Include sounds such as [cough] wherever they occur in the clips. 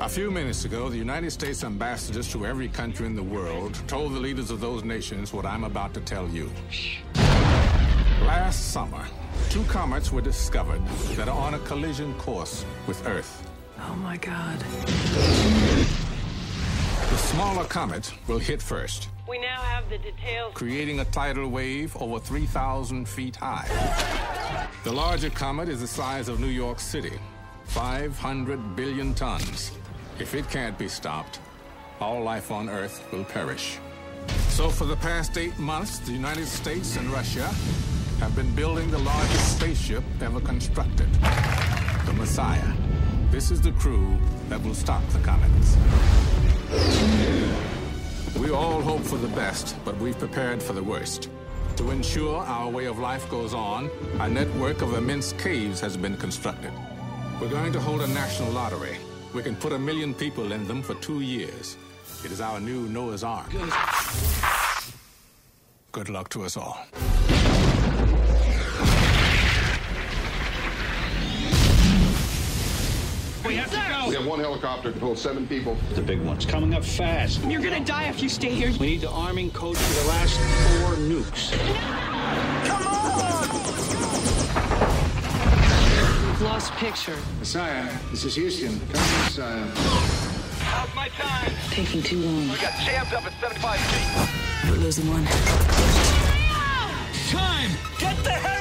A few minutes ago, the United States ambassadors to every country in the world told the leaders of those nations what I'm about to tell you. Last summer, two comets were discovered that are on a collision course with Earth. Oh my god. The smaller comet will hit first, We now have the details. creating a tidal wave over 3,000 feet high. The larger comet is the size of New York City, 500 billion tons. If it can't be stopped, all life on Earth will perish. So, for the past eight months, the United States and Russia have been building the largest spaceship ever constructed the Messiah. This is the crew that will stop the comets. We all hope for the best, but we've prepared for the worst. To ensure our way of life goes on, a network of immense caves has been constructed. We're going to hold a national lottery. We can put a million people in them for two years. It is our new Noah's Ark. Good luck to us all. We have to go. We have one helicopter can hold seven people. The big one's coming up fast. You're gonna die if you stay here. We need the arming code for the last four nukes. We've lost picture. Messiah, this is Houston. Come in, Messiah. How's my time? Taking too long. We got jammed up at 75 feet. We're losing one. Time! Get the hell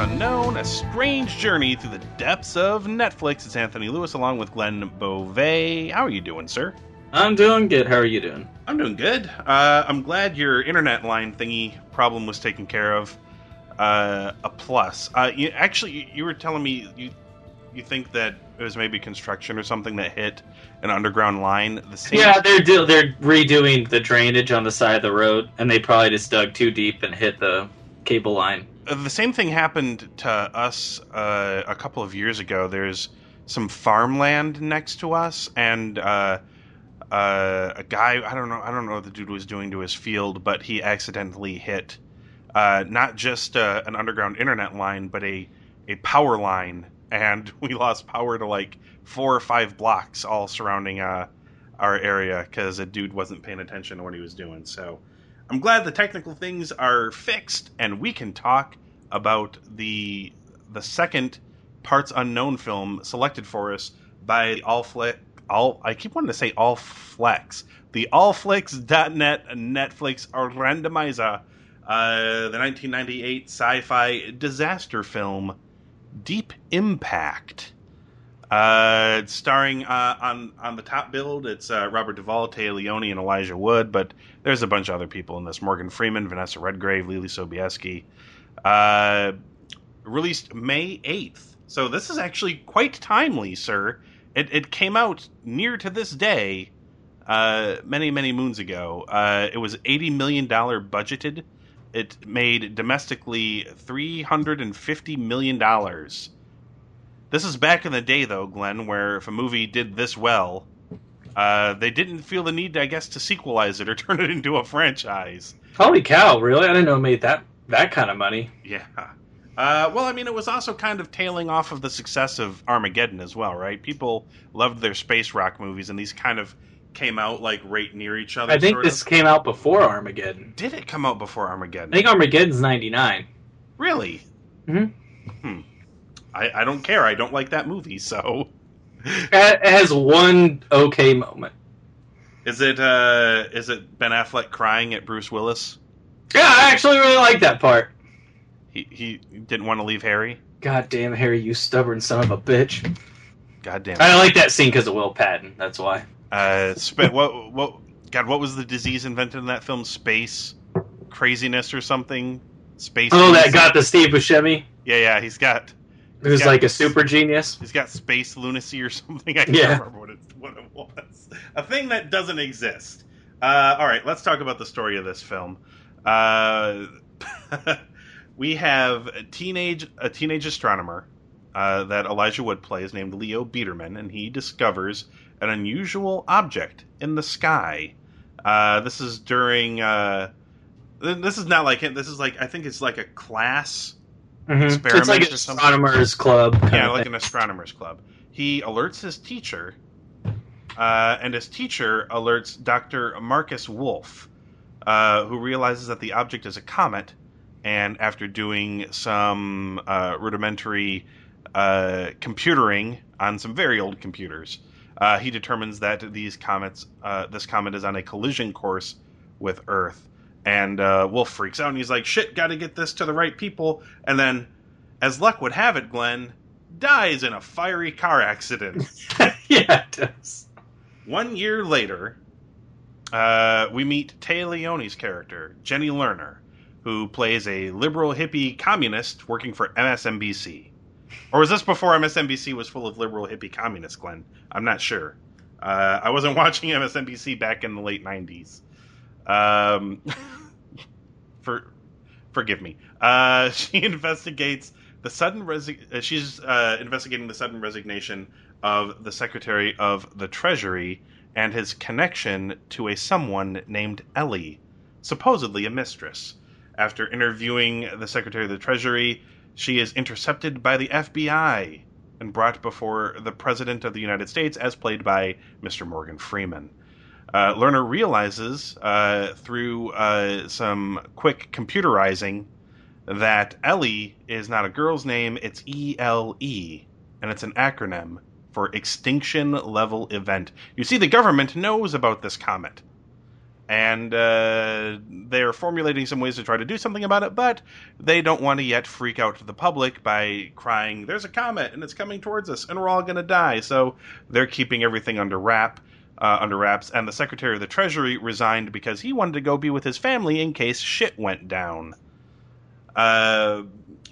Unknown, a strange journey through the depths of Netflix. It's Anthony Lewis along with Glenn Beauvais. How are you doing, sir? I'm doing good. How are you doing? I'm doing good. Uh, I'm glad your internet line thingy problem was taken care of. Uh, a plus. Uh, you, actually, you, you were telling me you you think that it was maybe construction or something that hit an underground line. The same. Yeah, they're do- they're redoing the drainage on the side of the road, and they probably just dug too deep and hit the cable line. The same thing happened to us uh, a couple of years ago. There's some farmland next to us, and uh, uh, a guy I don't know I don't know what the dude was doing to his field, but he accidentally hit uh, not just uh, an underground internet line, but a a power line, and [laughs] we lost power to like four or five blocks all surrounding uh, our area because a dude wasn't paying attention to what he was doing. So. I'm glad the technical things are fixed and we can talk about the the second parts unknown film selected for us by All Flick All I keep wanting to say All Flex. The allflix.net Netflix randomizer uh, the 1998 sci-fi disaster film Deep Impact. Uh, it's starring uh, on on the top build. It's uh, Robert Duvall, Téa Leoni, and Elijah Wood. But there's a bunch of other people in this: Morgan Freeman, Vanessa Redgrave, Leelee Sobieski. Uh, released May 8th, so this is actually quite timely, sir. It, it came out near to this day, uh, many many moons ago. Uh, it was 80 million dollar budgeted. It made domestically 350 million dollars. This is back in the day, though, Glenn, where if a movie did this well, uh, they didn't feel the need, I guess, to sequelize it or [laughs] turn it into a franchise. Holy cow! Really? I didn't know it made that that kind of money. Yeah. Uh, well, I mean, it was also kind of tailing off of the success of Armageddon as well, right? People loved their space rock movies, and these kind of came out like right near each other. I think this of. came out before Armageddon. did it come out before Armageddon. I think Armageddon's '99. really? Mhm. Hmm. I, I don't care. I don't like that movie, so [laughs] It has one okay moment. Is it uh is it Ben Affleck crying at Bruce Willis? Yeah, I actually really like that part. He he didn't want to leave Harry. God damn, Harry, you stubborn son of a bitch. God damn. I like that scene because of Will Patton. That's why. Uh, sp- [laughs] what what God? What was the disease invented in that film? Space craziness or something? Space. Oh, that got the Steve Buscemi. Yeah, yeah. He's got. Who's got- like a super genius. He's got space lunacy or [laughs] something. I can't Yeah. remember what it, what it was. A thing that doesn't exist. Uh, all right, let's talk about the story of this film. Uh, [laughs] we have a teenage a teenage astronomer uh, that Elijah Wood plays named Leo Biederman, and he discovers an unusual object in the sky. Uh, this is during. Uh, this is not like this is like I think it's like a class Mhm. Experiments It's like an or something? astronomers club. yeah, like an astronomers club. He alerts his teacher, uh, and his teacher alerts Dr. Marcus Wolf, uh, who realizes that the object is a comet. And after doing some uh, rudimentary uh, computering on some very old computers, uh, he determines that these comets, uh, this comet, is on a collision course with Earth. And uh, Wolf freaks out, and he's like, "Shit, got to get this to the right people." And then, as luck would have it, Glenn dies in a fiery car accident. [laughs] yeah, it does. One year later, uh, we meet Téa Leoni's character, Jenny Lerner, who plays a liberal hippie communist working for MSNBC. Or was this before MSNBC was full of liberal hippie communists, Glenn? I'm not sure. Uh, I wasn't [laughs] watching MSNBC back in the late 90s. Um, [laughs] for forgive me. Uh, [laughs] she investigates the sudden resi- uh, she's uh, investigating the sudden resignation of the Secretary of the Treasury and his connection to a someone named Ellie, supposedly a mistress. After interviewing the Secretary of the Treasury, she is intercepted by the FBI and brought before the President of the United States, as played by Mr. Morgan Freeman. Uh, Lerner realizes uh, through uh, some quick computerizing that Ellie is not a girl's name, it's E L E, and it's an acronym for Extinction Level Event. You see, the government knows about this comet, and uh, they're formulating some ways to try to do something about it, but they don't want to yet freak out the public by crying, There's a comet, and it's coming towards us, and we're all going to die. So they're keeping everything under wrap uh, under wraps, and the Secretary of the Treasury resigned because he wanted to go be with his family in case shit went down. Uh,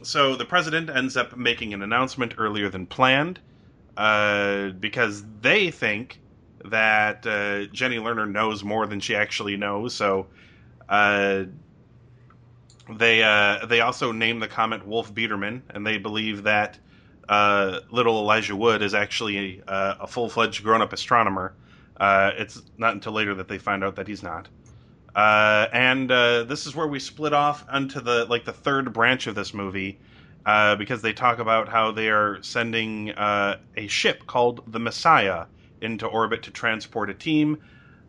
so the president ends up making an announcement earlier than planned uh, because they think that uh, Jenny Lerner knows more than she actually knows. So uh, they uh, they also name the comet Wolf Biederman, and they believe that uh, little Elijah Wood is actually a, a full fledged grown up astronomer. Uh, it's not until later that they find out that he's not. Uh, and uh, this is where we split off onto the like the third branch of this movie uh, because they talk about how they are sending uh, a ship called the Messiah into orbit to transport a team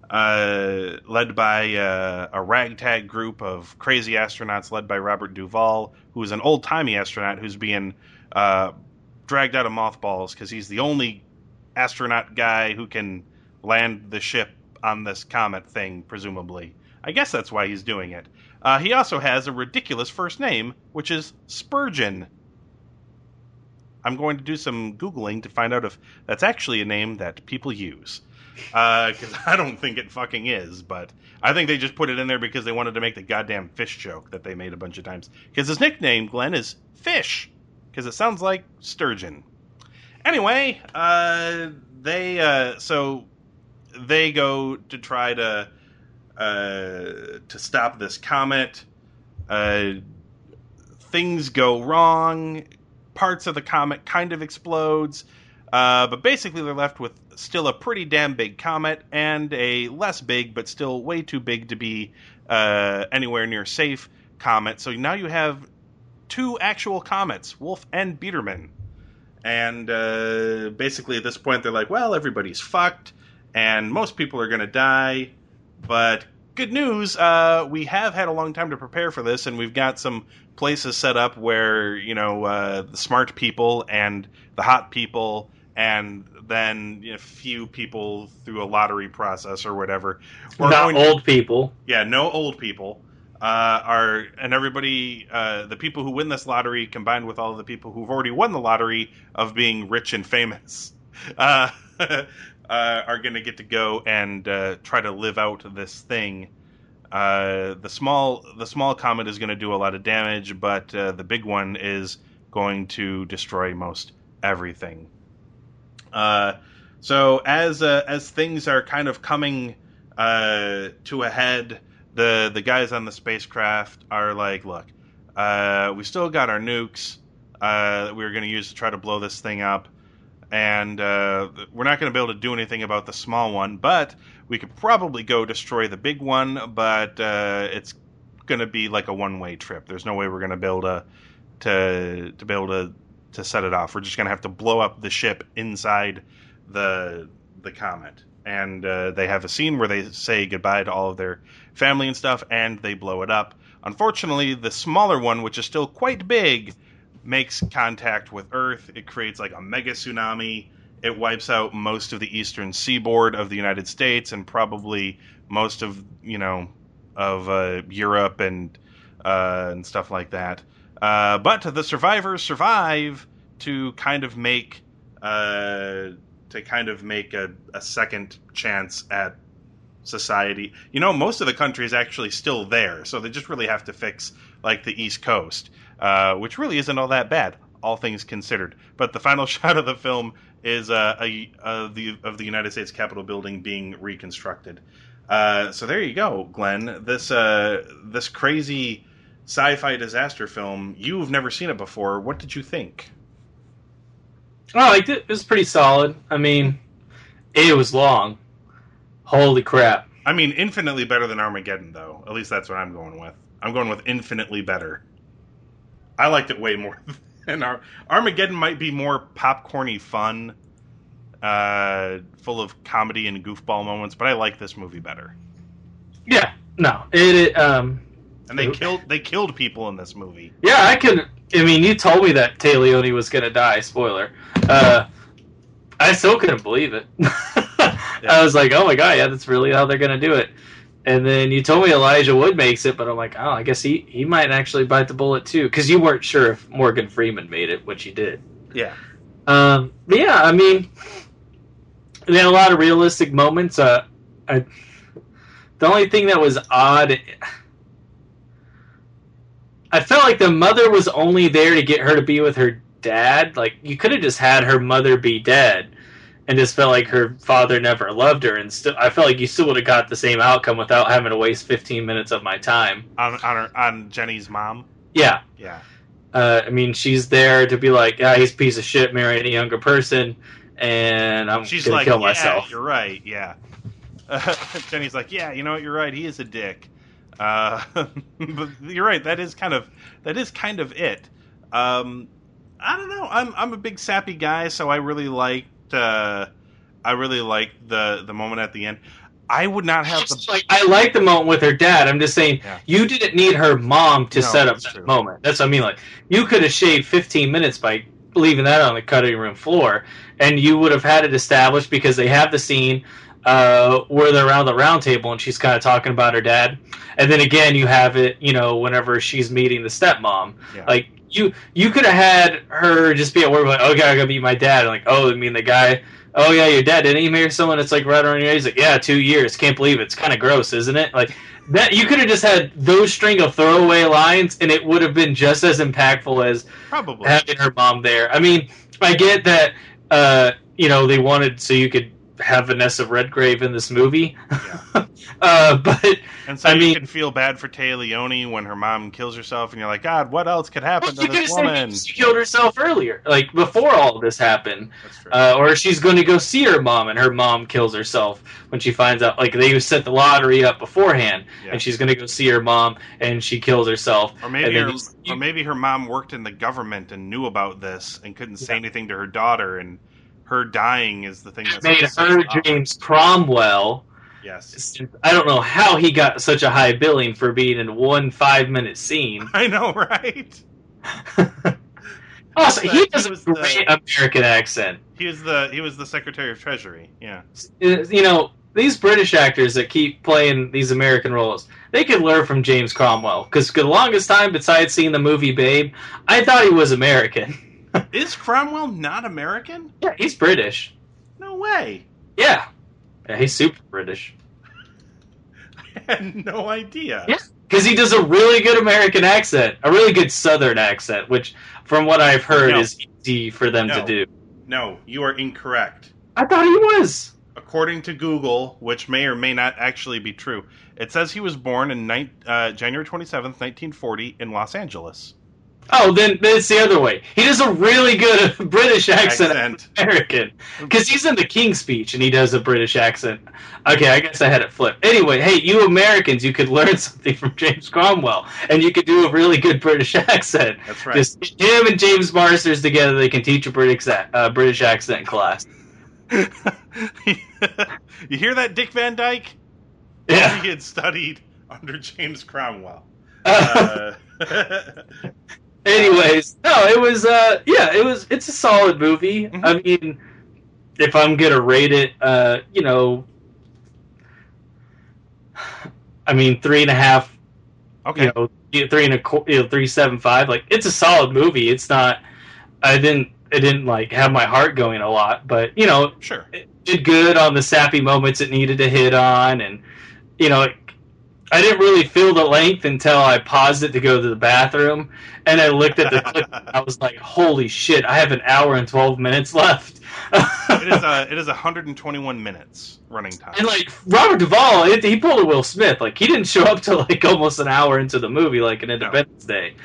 uh, led by a ragtag group of crazy astronauts led by Robert Duvall, who is an old timey astronaut who's being dragged out of mothballs because he's the only astronaut guy who can land the ship on this comet thing, presumably. I guess that's why he's doing it. Uh, he also has a ridiculous first name, which is Spurgeon. I'm going to do some Googling to find out if that's actually a name that people use. Because [laughs] I don't think it fucking is, but I think they just put it in there because they wanted to make the goddamn fish joke that they made a bunch of times. Because his nickname, Glenn, is Fish. Because it sounds like sturgeon. Anyway, uh, they, uh, so they go to try to uh, to stop this comet. Uh, things go wrong. Parts of the comet kind of explodes, uh, but basically they're left with still a pretty damn big comet and a less big, but still way too big to be uh, anywhere near safe comet. So now you have two actual comets, Wolf and Biederman. And uh, basically at this point they're like, well, everybody's fucked, and most people are going to die. But good news, uh, we have had a long time to prepare for this, and we've got some places set up where you know uh, the smart people and the hot people and then a few people through a lottery process or whatever. We're Not old people. yeah, no old people. Uh, are and everybody, uh, the people who win this lottery, combined with all of the people who've already won the lottery of being rich and famous, [laughs] uh, [laughs] uh, are going to get to go and uh, try to live out this thing. Uh, the small, the small comet is going to do a lot of damage, but uh, the big one is going to destroy most everything. Uh, so as uh, as things are kind of coming to a head, the the guys on the spacecraft are like, "Look, we still got our nukes that we were going to use to try to blow this thing up, and uh, we're not going to be able to do anything about the small one, but we could probably go destroy the big one, but uh, it's going to be like a one way trip. There's no way we're going to be able to to to be able to to set it off. We're just going to have to blow up the ship inside the the comet. And uh, they have a scene where they say goodbye to all of their family and stuff, and they blow it up. Unfortunately, the smaller one, which is still quite big, makes contact with Earth. It creates like a mega tsunami. It wipes out most of the eastern seaboard of the United States and probably most of you know of uh, Europe and uh, and stuff like that. Uh, but the survivors survive to kind of make uh, to kind of make a, a second chance at society. You know, most of the country is actually still there, so they just really have to fix like the East Coast, uh, which really isn't all that bad, all things considered. But the final [laughs] shot of the film is uh, a, uh, the of the United States Capitol building being reconstructed. Uh, so there you go, Glenn. This uh, this crazy sci-fi disaster film. You've never seen it before. What did you think? Oh, I liked it. It was pretty solid. I mean, it was long. Holy crap! I mean, infinitely better than Armageddon, though. At least that's what I'm going with. I'm going with infinitely better. I liked it way more [laughs] than Ar- Armageddon. Might be more popcorny fun, uh, full of comedy and goofball moments, but I like this movie better. Yeah, no, it. it um, And they Oop. killed they killed people in this movie. yeah, I could. I mean, you told me that Téa Leoni was gonna die. Spoiler. Uh, I still couldn't believe it. [laughs] I was like, oh my god, yeah, that's really how they're gonna do it. And then you told me Elijah Wood makes it, but I'm like, oh, I guess he, he might actually bite the bullet too, because you weren't sure if Morgan Freeman made it, which he did. Yeah. Um, but yeah, I mean, they had a lot of realistic moments. Uh, I, the only thing that was odd, I felt like the mother was only there to get her to be with her dad. Like you could have just had her mother be dead, and just felt like her father never loved her. And still, I felt like you still would have got the same outcome without having to waste 15 minutes of my time. On on, her, on Jenny's mom. Yeah, Yeah. uh, I mean, she's there to be like, yeah, he's a piece of shit, marrying a younger person, and I'm She's gonna like, kill yeah, myself. You're right. Yeah. Uh, [laughs] Jenny's like, yeah, you know what? You're right. He is a dick. Uh, [laughs] but you're right. That is kind of that is kind of it. Um, I don't know. I'm I'm a big sappy guy, so I really liked uh, I really liked the the moment at the end. I would not have the like I like the moment with her dad. I'm just saying Yeah. you didn't need her mom to No, set up that true. moment. That's what I mean. Like you could have shaved 15 minutes by leaving that on the cutting room floor, and you would have had it established because they have the scene uh, where they're around the round table and she's kind of talking about her dad, and then again you have it, you know, whenever she's meeting the stepmom. Yeah. Like you, you could have had her just be at work like, okay, I gotta meet my dad. And like, oh, I mean the guy. Oh yeah, your dad didn't he marry someone that's like right around your age? He's like, yeah, two years. Can't believe it. It's kind of gross, isn't it? Like that. You could have just had those string of throwaway lines, and it would have been just as impactful as probably. having her mom there. I mean, I get that. Uh, you know, they wanted so you could have Vanessa Redgrave in this movie. Yeah. [laughs] uh, but And so I you mean- can feel bad for Téa Leoni when her mom kills herself, and you're like, God, what else could happen to this woman? she killed herself earlier, like before all of this happened. Uh, or she's going to go see her mom, and her mom kills herself when she finds out. Like they set the lottery up beforehand, Yeah. and she's going to go see her mom, and she kills herself. Or maybe her, you- or maybe her mom worked in the government and knew about this and couldn't say anything to her daughter, and her dying is the thing that's made her up. James Cromwell. Yes, I don't know how he got such a high billing for being in one five minute scene. [laughs] I know, right? [laughs] Also, he does he a was the- great American accent. He was the he was the Secretary of Treasury. Yeah. Uh, You know, these British actors that keep playing these American roles, they could learn from James Cromwell. Because for the longest time, besides seeing the movie Babe, I thought he was American. [laughs] Is Cromwell not American? yeah, he's British. No way. Yeah. yeah he's super British. [laughs] I had no idea. Yeah. Because he does a really good American accent, a really good Southern accent, which, from what I've heard, No. is easy for them No. to do. No, you are incorrect. I thought he was. According to Google, which may or may not actually be true, it says he was born in nine, uh, January 27th, 1940, in Los Angeles. Oh, then, then it's the other way. He does a really good [laughs] British accent, Accent. American. Because he's in the King's Speech and he does a British accent. Okay, I guess I had it flipped. Anyway, hey, you Americans, you could [laughs] learn something from James Cromwell, and you could do a really good British [laughs] accent. That's right. Just him and James Marsters together, they can teach a British uh, British accent class. you hear that, Dick Van Dyke? Yeah. He had studied under James Cromwell. Uh, Uh, anyways, no, it was uh yeah, it was it's a solid movie. Mhm. I mean, if I'm gonna rate it, uh, you know, I mean three and a half, okay. you know, three and a qu- you know, three seven five. Like it's a solid movie. It's not. I didn't. It didn't like have my heart going a lot, but you know, sure. it did good on the sappy moments it needed to hit on, and you know, I didn't really feel the length until I paused it to go to the bathroom, and I looked at the [laughs] clip. I was like, "Holy shit! I have an hour and twelve minutes left." It is uh, [laughs] it is 121 minutes running time. and like Robert Duvall, it, he pulled a Will Smith. Like he didn't show up till like almost an hour into the movie, like an Independence Day.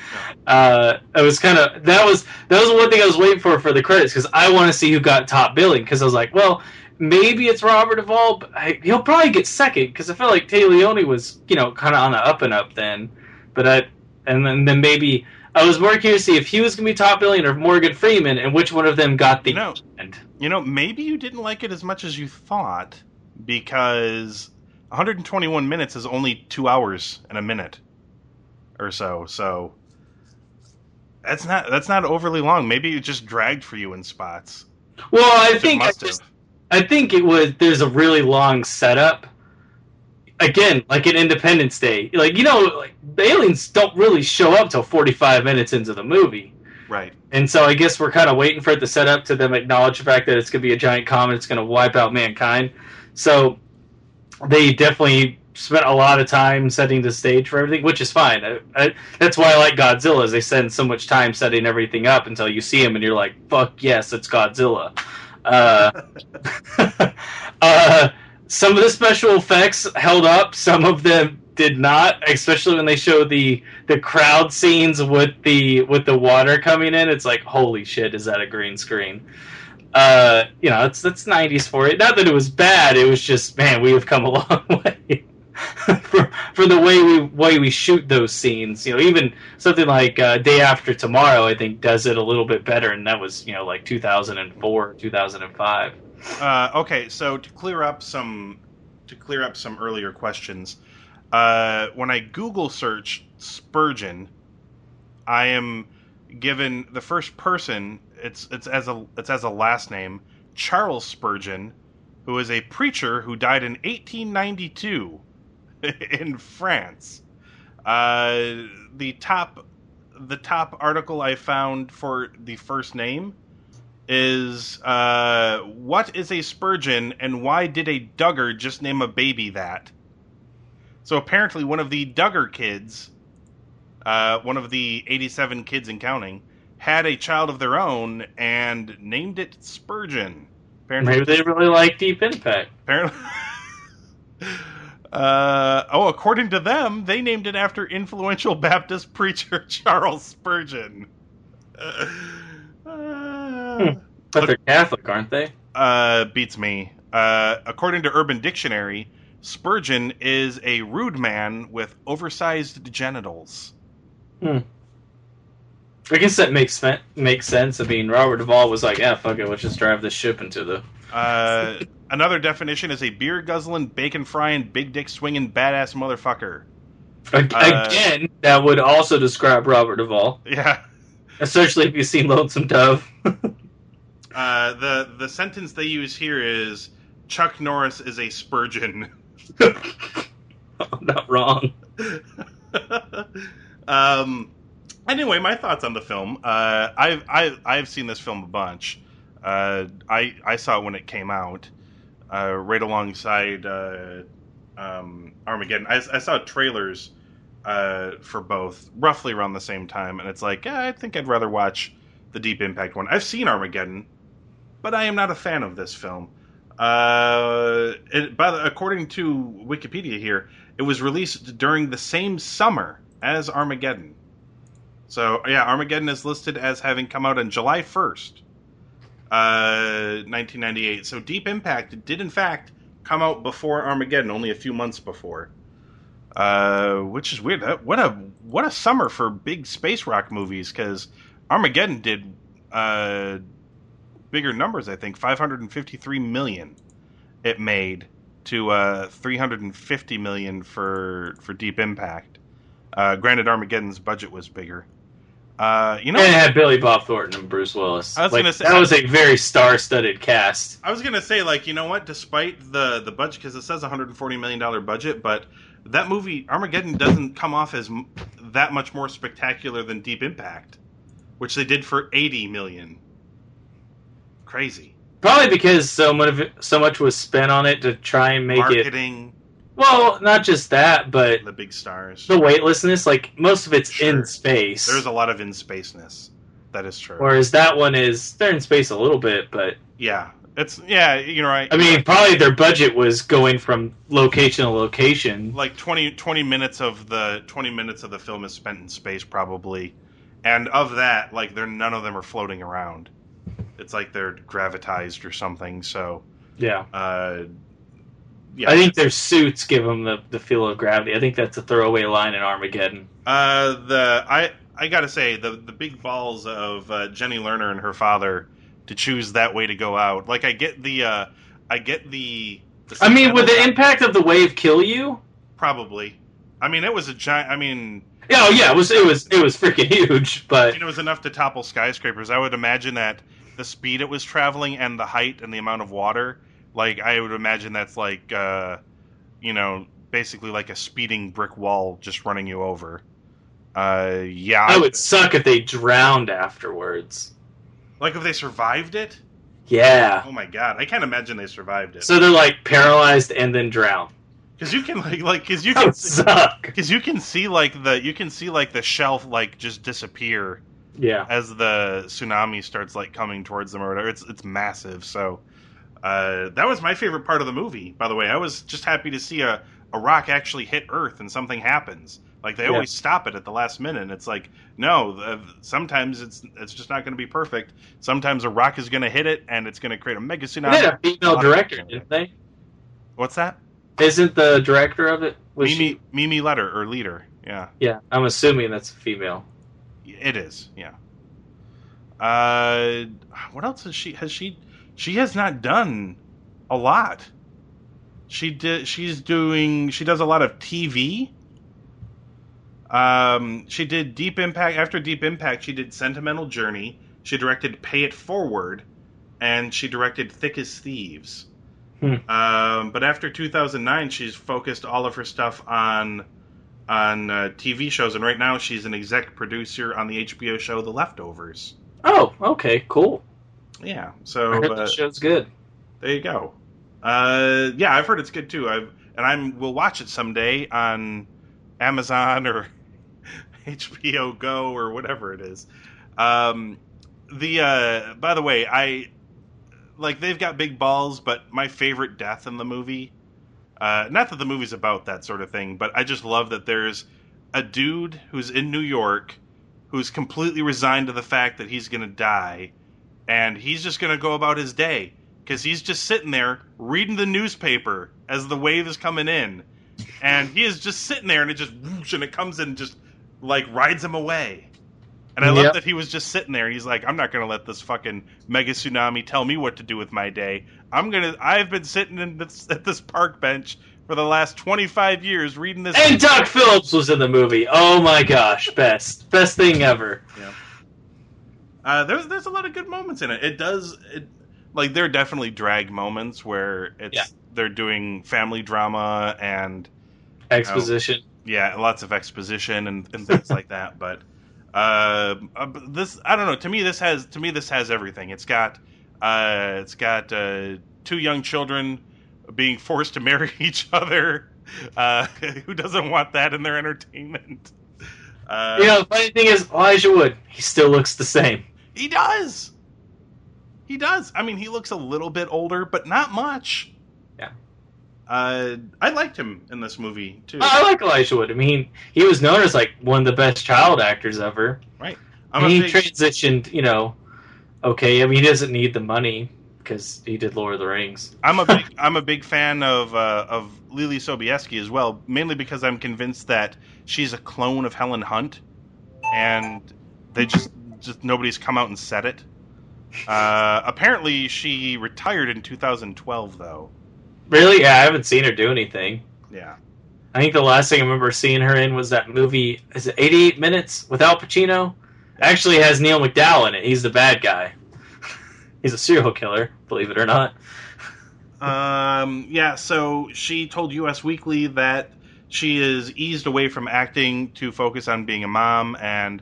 Uh, it was kind of that was that was the one thing I was waiting for for the credits because I want to see who got top billing because I was like, well, maybe it's Robert Duvall, but I, he'll probably get second because I felt like Téa Leoni was you know kind of on the up and up then, but I and then then maybe. I was more curious to see if he was going to be top billing or Morgan Freeman, and which one of them got the You know- end. You know, maybe you didn't like it as much as you thought because 121 minutes is only two hours and a minute or so. So that's not that's not overly long. Maybe it just dragged for you in spots. Well, I think I just. I think it was there's a really long setup. Again, like an Independence Day, like you know, like the aliens don't really show up till 45 minutes into the movie, Right. and so I guess we're kind of waiting for it to set up to them acknowledge the fact that it's going to be a giant comet, it's going to wipe out mankind. So they definitely spent a lot of time setting the stage for everything, which is fine. I, I, that's why I like Godzilla. Is they spend so much time setting everything up until you see him and you're like, "Fuck yes, it's Godzilla." Uh, [laughs] uh, some of the special effects held up. Some of them did not, especially when they show the the crowd scenes with the with the water coming in. It's like, holy shit, is that a green screen? Uh, you know, it's that's '90s for it. Not that it was bad. It was just, man, we have come a long [laughs] way. [laughs] for, for the way we way we shoot those scenes, you know, even something like uh, Day After Tomorrow, I think does it a little bit better, and that was you know like 2004, 2005. Uh, okay, so to clear up some to clear up some earlier questions, uh, when I Google search Spurgeon, I am given the first person. It's it's as a it's as a last name Charles Spurgeon, who is a preacher who died in 1892 [laughs] in France. Uh, the top the top article I found for the first name is uh, what is a Spurgeon and why did a Duggar just name a baby that? So apparently, one of the Duggar kids, uh, one of the 87 kids and counting, had a child of their own and named it Spurgeon. Apparently, Maybe they really like Deep Impact. apparently. [laughs] Uh, oh, according to them, they named it after influential [laughs] Baptist preacher [laughs] Charles Spurgeon. Uh, But they're Catholic, aren't they? uh, beats me. Uh, according to Urban Dictionary, Spurgeon is a rude man with oversized genitals. I guess that makes makes sense. I mean, Robert Duvall was like, "Yeah, fuck it, let's just drive this ship into the." Uh, another definition is a beer guzzling, bacon frying, big dick swinging, badass motherfucker. Uh, Again, that would also describe Robert Duvall. Yeah. Especially if you've seen Lonesome Dove. [laughs] Uh, the the sentence they use here is Chuck Norris is a Spurgeon. [laughs] I'm not wrong. [laughs] um, anyway, my thoughts on the film. Uh, I've I've I've seen this film a bunch. Uh, I I saw it when it came out, uh, right alongside uh, um, Armageddon. I, I saw trailers uh, for both roughly around the same time, and it's like yeah, I think I'd rather watch the Deep Impact one. I've seen Armageddon, but I am not a fan of this film. Uh, it, by the, according to Wikipedia here, it was released during the same summer as Armageddon. So yeah, Armageddon is listed as having come out on July first, uh, 1998. So Deep Impact did in fact come out before Armageddon, only a few months before. Uh, which is weird. What a what a summer for big space rock movies because Armageddon did uh, bigger numbers. I think 553 million it made to uh, 350 million for for Deep Impact. Uh, granted, Armageddon's budget was bigger. Uh, you know, And it had Billy Bob Thornton and Bruce Willis. I was Like, gonna say- that was a very star-studded cast. I was gonna say, like, you know what? Despite the the budget, because it says 140 million dollar budget, but that movie Armageddon doesn't come off as m- that much more spectacular than Deep Impact, which they did for 80 million. Crazy Probably because so much so much was spent on it to try and make it. Well, not just that, but the big stars. the weightlessness. Like most of it's Sure. in space. There's a lot of in spaceness. That is true. Whereas that one is they're in space a little bit, but yeah, it's yeah. You know, right. I mean, probably their budget was going from location to location. like 20, 20 minutes of the 20 minutes of the film is spent in space probably and of that like they're none of them are floating around it's like they're gravitized or something so Yeah, uh yeah I think their suits give them the, the feel of gravity. I think that's a throwaway line in Armageddon. uh the i i gotta say the the big balls of uh, jenny lerner and her father to choose that way to go out like i get the uh i get the, the I mean, would the impact of the wave kill you? probably i mean it was a giant i mean Yeah, oh yeah, it was it was it was freaking huge, but it was enough to topple skyscrapers. I would imagine that the speed it was traveling and the height and the amount of water, like I would imagine that's like, uh, you know, basically like a speeding brick wall just running you over. Uh, yeah, that would suck if they drowned afterwards. like if they survived it. Yeah. Oh my god, I can't imagine they survived it. So they're like paralyzed and then drown. Because you can like like because you That can would suck. because you can see like the you can see like the shelf like just disappear Yeah. as the tsunami starts like coming towards them or whatever. It's it's massive. So uh, that was my favorite part of the movie. By the way, I was just happy to see a, a rock actually hit Earth and something happens. Like they Yeah. always stop it at the last minute. And it's like no, the, sometimes it's it's just not going to be perfect. Sometimes a rock is going to hit it and it's going to create a mega They tsunami. had a female director, didn't they? What's that? Isn't the director of it? Was Mimi she? Mimi Letter or Leader? Yeah. Yeah, I'm assuming that's a female. It is, yeah. Uh, what else has she? Has she? She has not done a lot. She did. She's doing. She does a lot of TV. Um, she did Deep Impact. After Deep Impact, she did Sentimental Journey. She directed Pay It Forward, and she directed Thick as Thieves. Hmm. Um, but after 2009, she's focused all of her stuff on on uh, TV shows, and right now she's an exec producer on the HBO show The Leftovers. Oh, okay, cool. Yeah, I so heard uh, the show's good. there you go. Uh, yeah, I've heard it's good too. I've and I'm will watch it someday on Amazon or [laughs] HBO Go or whatever it is. Um, the uh, by the way, I like they've got big balls, but my favorite death in the movie. Uh, not that the movie's about that sort of thing, but I just love that there's a dude who's in New York who's completely resigned to the fact that he's going to die, and he's just going to go about his day because he's just sitting there reading the newspaper as the wave is coming in, and he is just sitting there, and it just whoosh, and it comes in and just like rides him away. And I love that he was just sitting there. And he's like, I'm not going to let this fucking mega tsunami tell me what to do with my day. I'm gonna. I've been sitting in this, at this park bench for the last 25 years reading this. And Doc Phillips was in the movie. Oh my gosh, best best thing ever. Uh, there's there's a lot of good moments in it. It does it like there are definitely drag moments where it's Yeah. they're doing family drama and Exposition. yeah, lots of exposition and, and things like that. [laughs] But uh, uh, this, I don't know. To me, this has to me this has everything. It's got uh, it's got uh, two young children being forced to marry [laughs] each other. Uh, [laughs] who doesn't want that in their entertainment? Uh, you know, the funny thing is, Elijah Wood, he still looks the same. He does. He does. I mean, he looks a little bit older, but not much. Yeah. Uh, I liked him in this movie too. I like Elijah Wood. I mean, he was known as like one of the best child actors ever. right. I'm a he big, transitioned, you know, okay. I mean, he doesn't need the money because he did Lord of the Rings. I'm a [laughs] big I'm a big fan of uh, of Leelee Sobieski as well, mainly because I'm convinced that she's a clone of Helen Hunt, and they just just nobody's come out and said it. Uh, apparently, she retired in 2012, though. Really? Yeah, I haven't seen her do anything. Yeah, I think the last thing I remember seeing her in was that movie. Is it 88 Minutes with Al Pacino? Actually, has Neil McDowell in it. He's the bad guy. [laughs] He's a serial killer, believe it or not. um, yeah. So she told US Weekly that she is eased away from acting to focus on being a mom, and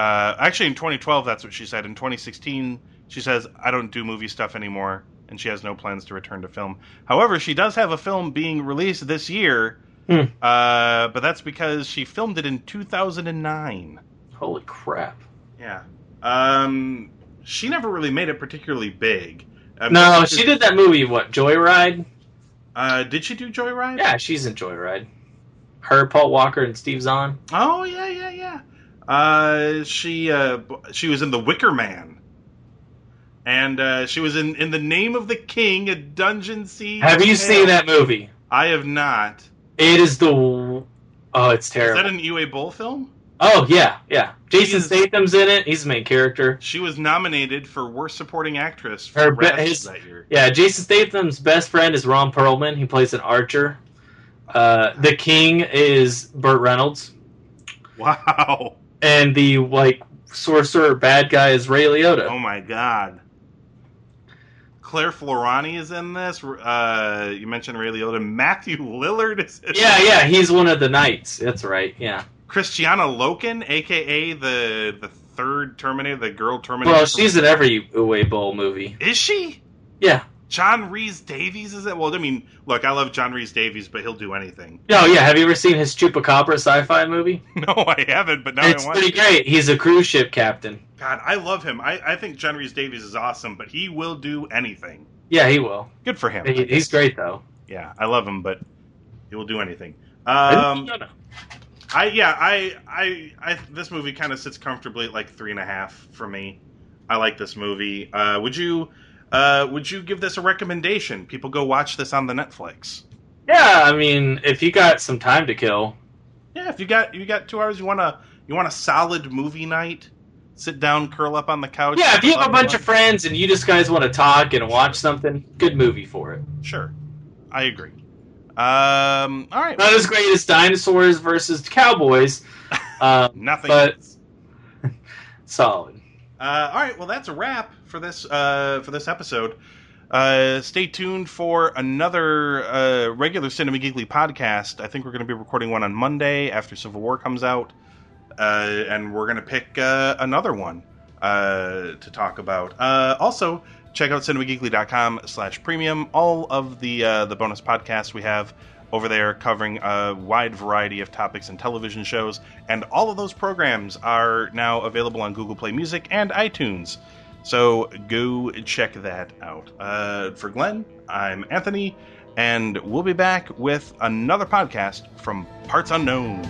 uh, actually in 2012, that's what she said. In 2016, she says, "I don't do movie stuff anymore." And she has no plans to return to film. However, she does have a film being released this year, Hmm. uh, but that's because she filmed it in 2009. Holy crap! Yeah. Um, she never really made it particularly big. Um, No, she did that movie. What Joyride? Uh, did she do Joyride? Yeah, she's in Joyride. Her, Paul Walker, and Steve Zahn. Oh yeah, yeah, yeah. Uh, she uh, she was in The Wicker Man, and uh, she was in in the Name of the King, a Dungeon Siege. Have you tale. seen that movie? I have not. It is the. Oh, it's terrible. Is that an Uwe Boll film? oh yeah, yeah. Jason He's- Statham's in it. He's the main character. She was nominated for Worst Supporting Actress for Her be- his- that year. Yeah, Jason Statham's best friend is Ron Perlman. He plays an archer. Uh, the king is Burt Reynolds, Wow. And the like sorcerer bad guy is Ray Liotta. Oh my god. Claire Forlani is in this. Uh, you mentioned Ray Liotta. Matthew Lillard is in yeah, this. yeah, he's one of the knights. That's right. Yeah. Kristanna Loken, aka the the third Terminator, the girl Terminator. Well, she's in every Uwe Boll movie. is she? Yeah. John Rhys-Davies is it? Well, I mean, look, I love John Rhys-Davies, but he'll do anything. No, [laughs] yeah. Have you ever seen his Chupacabra sci-fi movie? No, I haven't, but now it's I want. pretty to. great. He's a cruise ship captain. God, I love him. I, I think John Rhys-Davies is awesome, but he will do anything. Yeah, he will. Good for him. He, he's great though. Yeah, I love him, but he will do anything. Um, No, no. I yeah, I I, I this movie kind of sits comfortably at like three and a half for me. I like this movie. Uh, would you uh, would you give this a recommendation? People go watch this on the Netflix. Yeah, I mean, if you got some time to kill, Yeah, if you got you got two hours, you want to you want a solid movie night. Sit down, curl up on the couch. yeah, if you have a bunch of friends and you just guys want to talk and watch something, good movie for it. sure, I agree. Um, all right, Not as great as dinosaurs versus cowboys, [laughs] um, nothing. but [laughs] solid. Uh, all right, well, that's a wrap for this uh, for this episode. Uh, stay tuned for another uh, regular Cinema Geekly podcast. I think we're going to be recording one on Monday after Civil War comes out, uh, and we're going to pick uh, another one uh, to talk about. Uh, also, check out cinemageekly.com slash premium. All of the the bonus podcasts we have over there covering a wide variety of topics and television shows, and all of those programs are now available on Google Play Music and iTunes. So go check that out. Uh, for Glenn, I'm Anthony, and we'll be back with another podcast from Parts Unknown.